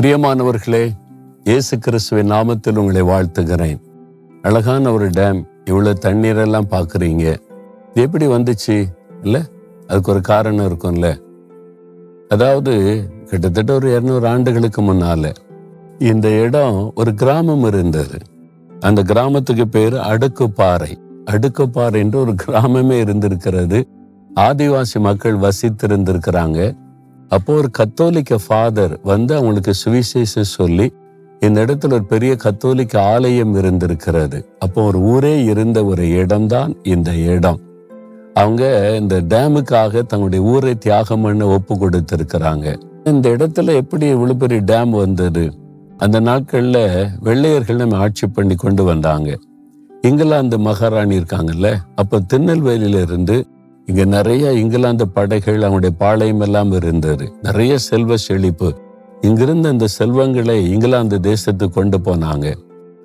பிரியமானவர்களே இயேசு கிறிஸ்துவின் நாமத்தில் உங்களை வாழ்த்துகிறேன். அழகான ஒரு டேம் இவ்வளவு தண்ணீரெல்லாம் பார்க்குறீங்க. இது எப்படி வந்துச்சு? இல்லை அதுக்கு ஒரு காரணம் இருக்கும்ல? அதாவது கிட்டத்தட்ட ஒரு இரநூறு ஆண்டுகளுக்கு முன்னால இந்த இடம் ஒரு கிராமம் இருந்தது. அந்த கிராமத்துக்கு பேர் அடுக்குப்பாறை. அடுக்குப்பாறை என்று ஒரு கிராமமே இருந்திருக்கிறது. ஆதிவாசி மக்கள் வசித்திருந்திருக்கிறாங்க. அப்போ ஒரு கத்தோலிக்க ஃபாதர் வந்து அவங்களுக்கு சுவிசேஷம் சொல்லி இந்த இடத்துல ஒரு பெரிய கத்தோலிக்க ஆலயம் இருந்திருக்கிறது. அப்போ ஒரு ஊரே இருந்த ஒரு இடம்தான் இந்த இடம். அவங்க இந்த டேமுக்காக தங்களுடைய ஊரை தியாகம் பண்ண ஒப்பு கொடுத்திருக்கிறாங்க. இந்த இடத்துல எப்படி இவ்வளவு பெரிய டேம் வந்தது? அந்த நாட்கள்ல வெள்ளையர்கள் நம்ம ஆட்சி பண்ணி கொண்டு வந்தாங்க. இங்கிலாந்து மகாராணி இருக்காங்கல்ல அப்ப திருநெல்வேலியில இருந்து இங்க நிறைய இங்கிலாந்து படைகள் அவங்களுடைய பாளையம் எல்லாம் இருந்தது. நிறைய செல்வ செழிப்பு. இங்கிருந்த அந்த செல்வங்களை இங்கிலாந்து தேசத்துக்கு கொண்டு போனாங்க.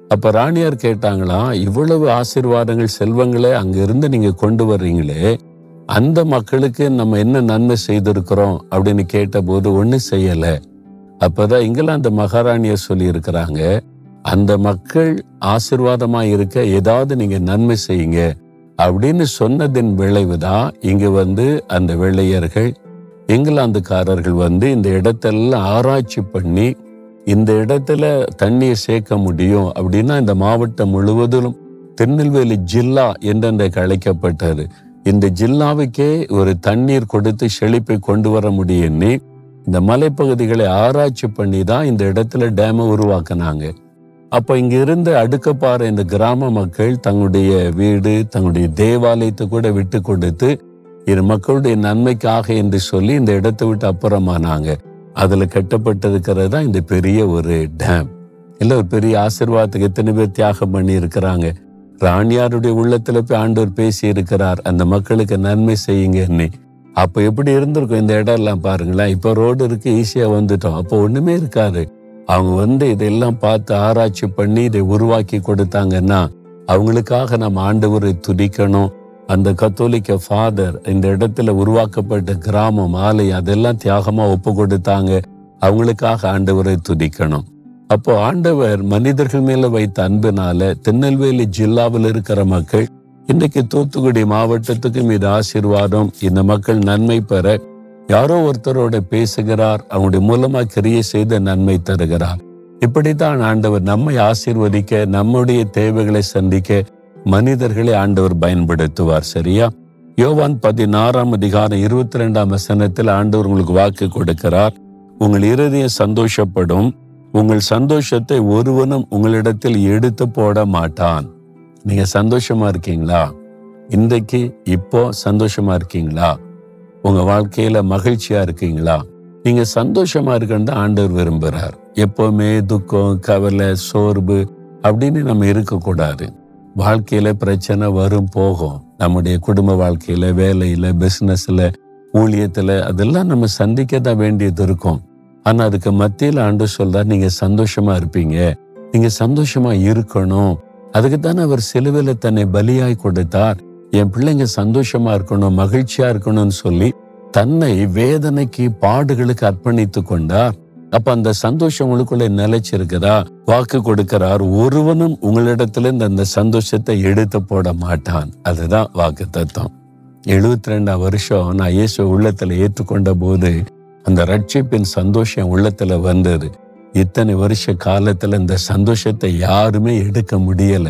அப்ப ராணியார் கேட்டாங்களாம் இவ்வளவு ஆசீர்வாதங்கள் செல்வங்களை அங்கிருந்து நீங்க கொண்டு வர்றீங்களே அந்த மக்களுக்கு நம்ம என்ன நன்மை செய்திருக்கிறோம்? அப்படின்னு கேட்டபோது ஒண்ணு செய்யல. அப்பதான் இங்கிலாந்து மகாராணியர் சொல்லி இருக்கிறாங்க அந்த மக்கள் ஆசிர்வாதமாக இருக்க ஏதாவது நீங்க நன்மை செய்யுங்க. அப்படின்னு சொன்னதின் விளைவுதான் இங்க வந்து அந்த வெள்ளையர்கள் இங்கிலாந்துக்காரர்கள் வந்து இந்த இடத்தெல்லாம் ஆராய்ச்சி பண்ணி இந்த இடத்துல தண்ணியை சேர்க்க முடியும் அப்படின்னா இந்த மாவட்டம் முழுவதிலும் திருநெல்வேலி ஜில்லா என்றென்றைக்கு அழைக்கப்பட்டது. இந்த ஜில்லாவுக்கே ஒரு தண்ணீர் கொடுத்து செழிப்பை கொண்டு வர முடியும்னு இந்த மலைப்பகுதிகளை ஆராய்ச்சி பண்ணி தான் இந்த இடத்துல டேமை உருவாக்குனாங்க. அப்போ இங்க இருந்த அடுக்கப்பாறை இந்த கிராம மக்கள் தங்களுடைய வீடு தங்களுடைய தேவாலயத்தை கூட விட்டு கொடுத்து இது மக்களுடைய நன்மைக்காக என்று சொல்லி இந்த இடத்தை விட்டு அப்புறமானாங்க. அதுல கட்டப்பட்டிருக்கிறது தான் இந்த பெரிய ஒரு டேம். இல்லை ஒரு பெரிய ஆசிர்வாதத்துக்கு எத்தனை பேர் தியாகம் பண்ணி இருக்கிறாங்க ராணியாருடைய உள்ளத்துல போய் ஆண்டவர் பேசி இருக்கிறார் அந்த மக்களுக்கு நன்மை செய்யுங்கன்னு. அப்போ எப்படி இருந்திருக்கும் இந்த இடம் எல்லாம் பாருங்களேன். இப்போ ரோடு இருக்கு ஈஸியாக வந்துட்டோம். அப்போ ஒண்ணுமே இருக்காது. அவங்க வந்து இதெல்லாம் பார்த்து ஆராய்ச்சி பண்ணி இதை உருவாக்கி கொடுத்தாங்கன்னா அவங்களுக்காக நம்ம ஆண்டவரை துதிக்கணும். அந்த கத்தோலிக்க ஃபாதர் இந்த இடத்துல உருவாக்கப்பட்ட கிராமம் ஆலை அதெல்லாம் தியாகமா ஒப்பு கொடுத்தாங்க. அவங்களுக்காக ஆண்டவரை துதிக்கணும். அப்போ ஆண்டவர் மனிதர்கள் மேல வைத்த அன்பினால திருநெல்வேலி ஜில்லாவில் இருக்கிற மக்கள் இன்னைக்கு தூத்துக்குடி மாவட்டத்துக்கும் இது ஆசீர்வாதம் இந்த மக்கள் நன்மை பெற யாரோ ஒருத்தரோட பேசுகிறார் அவங்களுடைய மூலமா கிரியை செய்த நன்மை தருகிறார். இப்படித்தான் ஆண்டவர் நம்மை ஆசீர்வதிக்க நம்முடைய தேவைகளை சந்திக்க மனிதர்களை ஆண்டவர் பயன்படுத்துவார் சரியா? யோவான் பதினாறாம் அதிகாரம் இருபத்தி ரெண்டாம் வசனத்தில் ஆண்டவர் உங்களுக்கு வாக்கு கொடுக்கிறார். உங்கள் இருதயம் சந்தோஷப்படும் உங்கள் சந்தோஷத்தை ஒருவனும் உங்களிடத்தில் எடுத்து போட மாட்டான். நீங்க சந்தோஷமா இருக்கீங்களா? இன்றைக்கு இப்போ சந்தோஷமா இருக்கீங்களா? உங்க வாழ்க்கையில மகிழ்ச்சியா இருக்கீங்களா? நீங்க சந்தோஷமா இருக்கணும் ஆண்டவர் விரும்புறார். எப்பவுமே துக்கம் கவலை சோர்வு அப்படின்னு நம்ம இருக்கக்கூடாது. வாழ்க்கையில பிரச்சனை வரும் போகும். நம்முடைய குடும்ப வாழ்க்கையில வேலையில பிசினஸ்ல ஊழியத்துல அதெல்லாம் நம்ம சந்திக்க தான் வேண்டியது இருக்கும். ஆனா அதுக்கு மத்தியில ஆண்டு சொல்றார் நீங்க சந்தோஷமா இருப்பீங்க. நீங்க சந்தோஷமா இருக்கணும். அதுக்கு தானே அவர் சிலுவையில் தன்னை பலியாய் கொடுத்தார். என் பிள்ளைங்க சந்தோஷமா இருக்கணும் மகிழ்ச்சியா இருக்கணும்னு சொல்லி தன்னை வேதனைக்கு பாடுகளுக்கு அர்ப்பணித்து கொண்டார் அப்ப அந்த சந்தோஷம் உங்களுக்குள்ள நிலைச்சிருக்கிறா வாக்கு கொடுக்கிறார். ஒருவனும் உங்களிடத்துல இருந்து அந்த சந்தோஷத்தை எடுத்து போட மாட்டான். அதுதான் வாக்கு தத்துவம். எழுபத்தி ரெண்டாம் வருஷம் நான் இயேசு உள்ளத்துல ஏற்றுக்கொண்ட போது அந்த ரட்சிப்பின் சந்தோஷம் உள்ளத்துல வந்தது. இத்தனை வருஷ காலத்துல இந்த சந்தோஷத்தை யாருமே எடுக்க முடியல.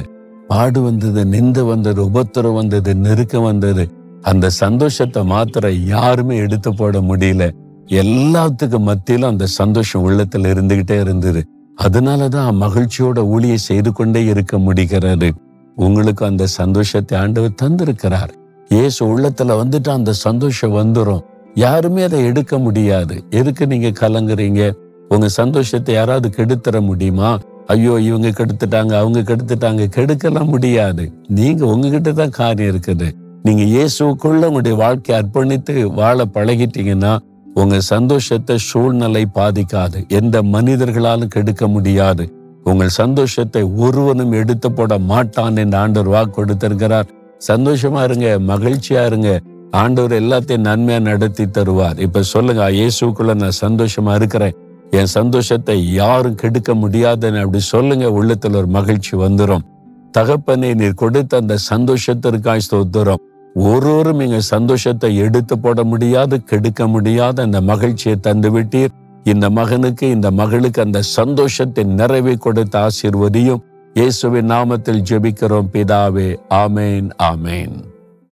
பாடு வந்தது நிந்து வந்தது உபத்திரம் வந்தது நெருக்கம் வந்தது. அந்த சந்தோஷத்தை மாத்திர யாருமே எடுத்து போட முடியல. எல்லாத்துக்கும் மத்தியிலும் அந்த சந்தோஷம் உள்ளத்துல இருந்துகிட்டே இருந்தது. அதனாலதான் மகிழ்ச்சியோட ஊழியை செய்து கொண்டே இருக்க முடிகிறது. உங்களுக்கு அந்த சந்தோஷத்தை ஆண்டவர் தந்திருக்கிறார். இயேசு உள்ளத்துல வந்துட்டு அந்த சந்தோஷம் வந்துரும். யாருமே அதை எடுக்க முடியாது. எதுக்கு நீங்க கலங்குறீங்க? உங்க சந்தோஷத்தை யாராவது கெடுத்துற முடியுமா? ஐயோ இவங்க கெடுத்துட்டாங்க அவங்க கெடுத்துட்டாங்க கெடுக்கலாம் முடியாது. நீங்க உங்ககிட்ட தான் காரியம் இருக்குது. நீங்க இயேசுக்குள்ள உங்களுடைய வாழ்க்கையை அர்ப்பணித்து வாழ பழகிட்டீங்கன்னா உங்க சந்தோஷத்தை சூழ்நிலை பாதிக்காது. எந்த மனிதர்களாலும் கெடுக்க முடியாது. உங்கள் சந்தோஷத்தை ஒருவனும் எடுத்து போட மாட்டான் என்று ஆண்டவர் வாக்கு கொடுத்திருக்கிறார். சந்தோஷமா இருங்க மகிழ்ச்சியா இருங்க. ஆண்டவர் எல்லாத்தையும் நன்மையா நடத்தி தருவார். இப்ப சொல்லுங்க இயேசுக்குள்ள நான் சந்தோஷமா இருக்கிறேன். என் சந்தோஷத்தை யாரும் கெடுக்க முடியாதுன்னு அப்படி சொல்லுங்க உள்ளத்தில் ஒரு மகிழ்ச்சி வந்துடும் தகப்பனை நீர் கொடுத்த அந்த சந்தோஷத்திற்காய் ஸ்தோத்திரம். ஒருவரும் எங்க சந்தோஷத்தை எடுத்து போட முடியாது கெடுக்க முடியாத அந்த மகிழ்ச்சியை தந்து விட்டீர் இந்த மகனுக்கு இந்த மகளுக்கு அந்த சந்தோஷத்தின் நிறைவை கொடுத்த ஆசீர்வதியும் இயேசுவின் நாமத்தில் ஜெபிக்கிறோம் பிதாவே. ஆமேன் ஆமேன்.